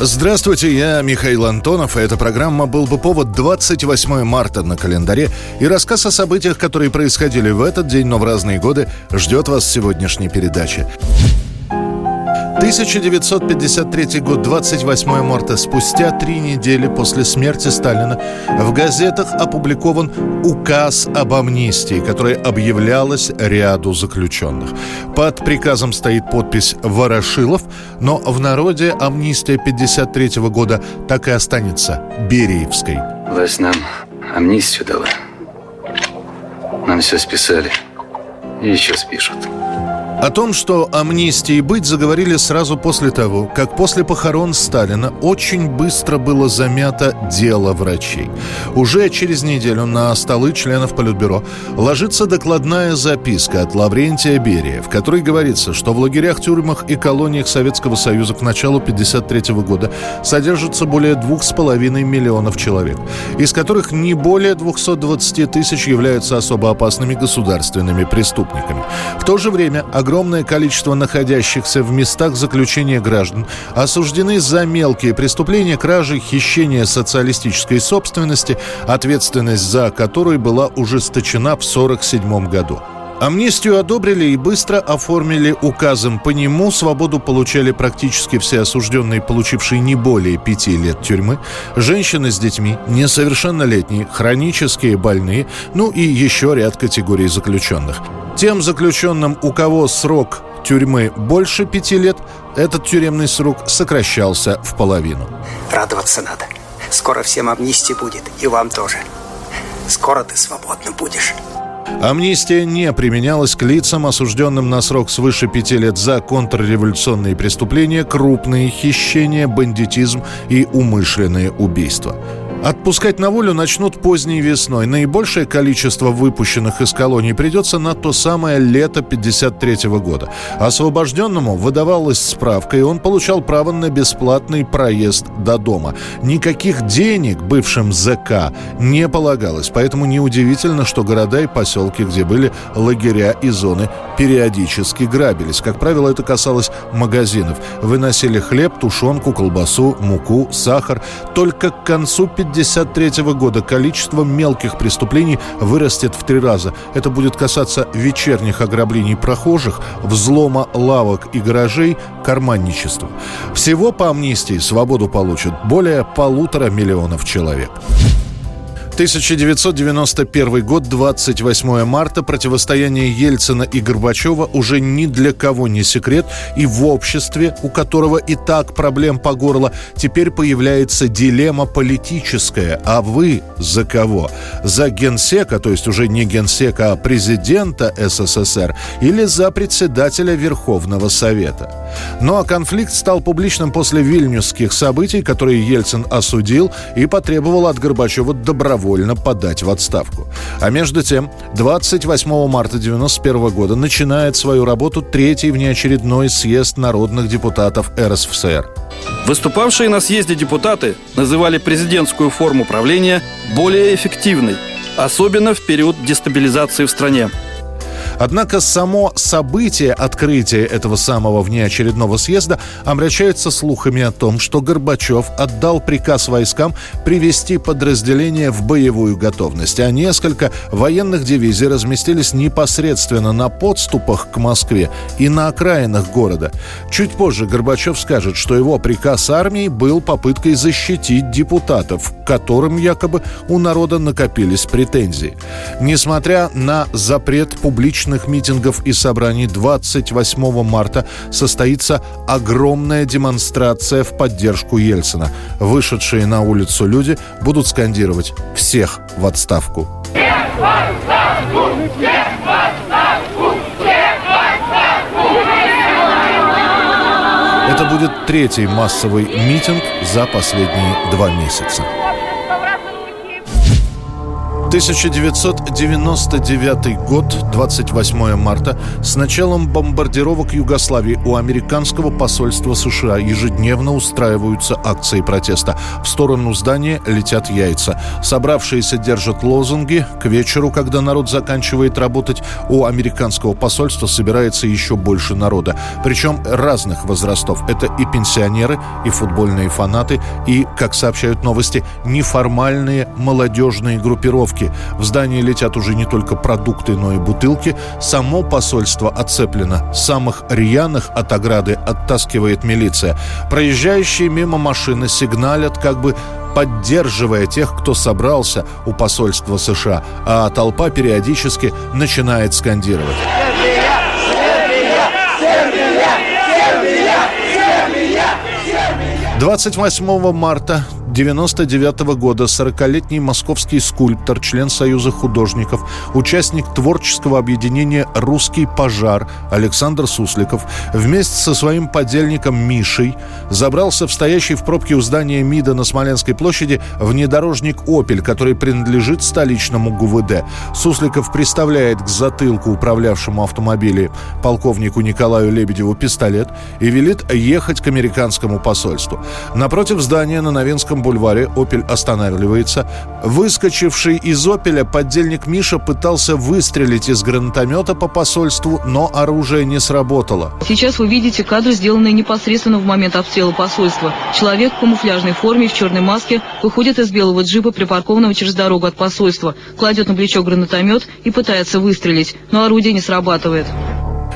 Здравствуйте, я Михаил Антонов, и эта программа «Был бы повод» 28 марта на календаре. И рассказ о событиях, которые происходили в этот день, но в разные годы, ждет вас в сегодняшней передаче. 1953 год, 28 марта, спустя три недели после смерти Сталина, в газетах опубликован указ об амнистии, который объявлялась ряду заключенных. Под приказом стоит подпись «Ворошилов», но в народе амнистия 53 года так и останется Бериевской. Власть нам амнистию дала. Нам все списали. И еще спишут. О том, что амнистии быть, заговорили сразу после того, как после похорон Сталина очень быстро было замято дело врачей. Уже через неделю на столы членов Политбюро ложится докладная записка от Лаврентия Берия, в которой говорится, что в лагерях, тюрьмах и колониях Советского Союза к началу 1953 года содержится более 2,5 миллионов человек, из которых не более 220 тысяч являются особо опасными государственными преступниками. В то же время огромное количество находящихся в местах заключения граждан осуждены за мелкие преступления, кражи, хищения социалистической собственности, ответственность за которую была ужесточена в 1947 году. Амнистию одобрили и быстро оформили указом. По нему свободу получали практически все осужденные, получившие не более пяти лет тюрьмы, женщины с детьми, несовершеннолетние, хронические больные, ну и еще ряд категорий заключенных. Тем заключенным, у кого срок тюрьмы больше пяти лет, этот тюремный срок сокращался в половину. Радоваться надо. Скоро всем амнистия будет, и вам тоже. Скоро ты свободно будешь. Амнистия не применялась к лицам, осужденным на срок свыше пяти лет за контрреволюционные преступления, крупные хищения, бандитизм и умышленные убийства. Отпускать на волю начнут поздней весной. Наибольшее количество выпущенных из колоний придется на то самое лето 53 года. Освобожденному выдавалась справка, и он получал право на бесплатный проезд до дома. Никаких денег бывшим ЗК не полагалось, поэтому неудивительно, что города и поселки, где были лагеря и зоны, периодически грабились. Как правило, это касалось магазинов. Выносили хлеб, тушенку, колбасу, муку, сахар. Только к концу 50 1953 года количество мелких преступлений вырастет в три раза. Это будет касаться вечерних ограблений прохожих, взлома лавок и гаражей, карманничества. Всего по амнистии свободу получат более полутора миллионов человек. 1991 год, 28 марта. Противостояние Ельцина и Горбачева уже ни для кого не секрет. И в обществе, у которого и так проблем по горло, теперь появляется дилемма политическая. А вы за кого? За генсека, то есть уже не генсека, а президента СССР, или за председателя Верховного Совета? Ну а конфликт стал публичным после вильнюсских событий, которые Ельцин осудил и потребовал от Горбачева добровольно добровольно подать в отставку. А между тем, 28 марта 1991 года начинает свою работу третий внеочередной съезд народных депутатов РСФСР. Выступавшие на съезде депутаты называли президентскую форму правления более эффективной, особенно в период дестабилизации в стране. Однако само событие открытия этого самого внеочередного съезда омрачается слухами о том, что Горбачев отдал приказ войскам привести подразделение в боевую готовность, а несколько военных дивизий разместились непосредственно на подступах к Москве и на окраинах города. Чуть позже Горбачев скажет, что его приказ армии был попыткой защитить депутатов, к которым якобы у народа накопились претензии. Несмотря на запрет публичного публичных митингов и собраний 28 марта состоится огромная демонстрация в поддержку Ельцина. Вышедшие на улицу люди будут скандировать «Всех в отставку!». Всех в отставку! Всех в отставку! Всех в отставку! Это будет третий массовый митинг за последние два месяца. 1999 год, 28 марта, с началом бомбардировок Югославии у американского посольства США ежедневно устраиваются акции протеста. В сторону здания летят яйца. Собравшиеся держат лозунги. К вечеру, когда народ заканчивает работать, у американского посольства собирается еще больше народа. Причем разных возрастов. Это и пенсионеры, и футбольные фанаты, и, как сообщают новости, неформальные молодежные группировки бутылки. В здание летят уже не только продукты, но и бутылки. Само посольство оцеплено. Самых рьяных от ограды оттаскивает милиция. Проезжающие мимо машины сигналят, как бы поддерживая тех, кто собрался у посольства США, а толпа периодически начинает скандировать. 28 марта 1999 года 40-летний московский скульптор, член Союза художников, участник творческого объединения «Русский пожар» Александр Сусликов вместе со своим подельником Мишей забрался в стоящий в пробке у здания МИДа на Смоленской площади внедорожник «Опель», который принадлежит столичному ГУВД. Сусликов приставляет к затылку управлявшему автомобилем полковнику Николаю Лебедеву пистолет и велит ехать к американскому посольству. Напротив здания на Новинском бульваре «Опель» останавливается. Выскочивший из «Опеля» поддельник Миша пытался выстрелить из гранатомета по посольству, но оружие не сработало. Сейчас вы видите кадры, сделанные непосредственно в момент обстрела посольства. Человек в камуфляжной форме, в черной маске, выходит из белого джипа, припаркованного через дорогу от посольства, кладет на плечо гранатомет и пытается выстрелить, но орудие не срабатывает.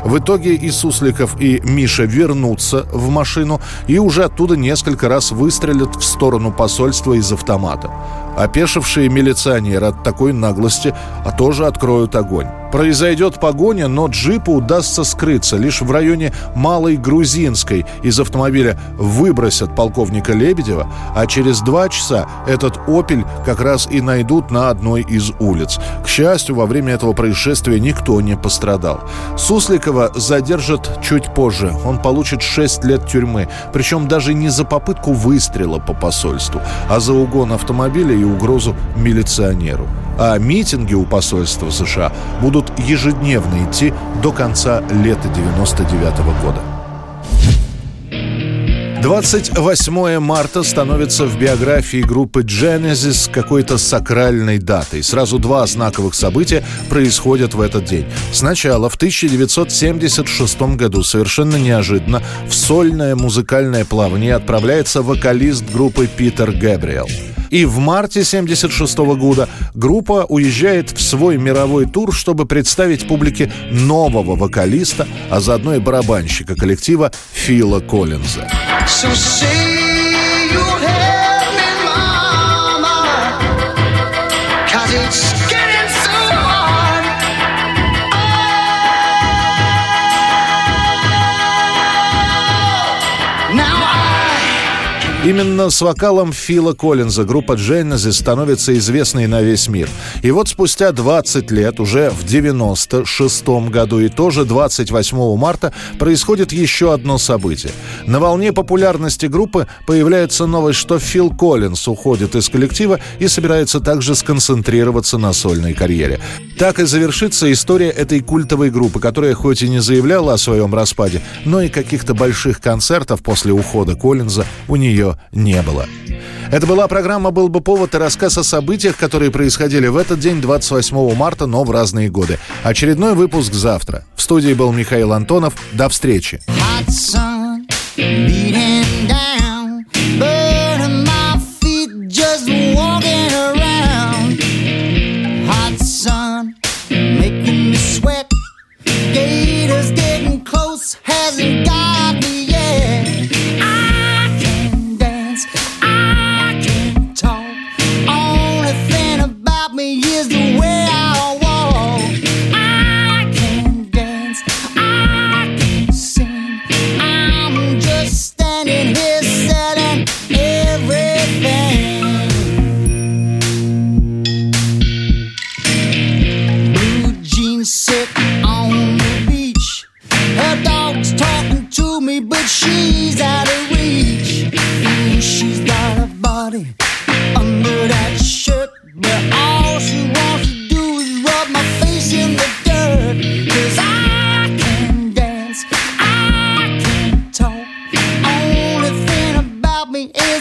В итоге и Сусликов, и Миша вернутся в машину и уже оттуда несколько раз выстрелят в сторону посольства из автомата. Опешившие милиционеры от такой наглости а тоже откроют огонь. Произойдет погоня, но джипу удастся скрыться. Лишь в районе Малой Грузинской из автомобиля выбросят полковника Лебедева, а через два часа этот «Опель» как раз и найдут на одной из улиц. К счастью, во время этого происшествия никто не пострадал. Сусликова задержат чуть позже. Он получит 6 лет тюрьмы. Причем даже не за попытку выстрела по посольству, а за угон автомобиля и угрозу милиционеру. А митинги у посольства США будут ежедневно идти до конца лета 99 года. 28 марта становится в биографии группы Genesis какой-то сакральной датой. Сразу два знаковых события происходят в этот день. Сначала в 1976 году совершенно неожиданно в сольное музыкальное плавание отправляется вокалист группы Питер Гэбриэл. И в марте 1976 года группа уезжает в свой мировой тур, чтобы представить публике нового вокалиста, а заодно и барабанщика коллектива Фила Коллинза. So say Именно с вокалом Фила Коллинза группа Genesis становится известной на весь мир. И вот спустя 20 лет, уже в 96 году и тоже 28 марта, происходит еще одно событие. На волне популярности группы появляется новость, что Фил Коллинз уходит из коллектива и собирается также сконцентрироваться на сольной карьере. Так и завершится история этой культовой группы, которая хоть и не заявляла о своем распаде, но и каких-то больших концертов после ухода Коллинза у нее не было. Это была программа «Был бы повод» и рассказ о событиях, которые происходили в этот день, 28 марта, но в разные годы. Очередной выпуск завтра. В студии был Михаил Антонов. До встречи. hasn't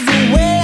away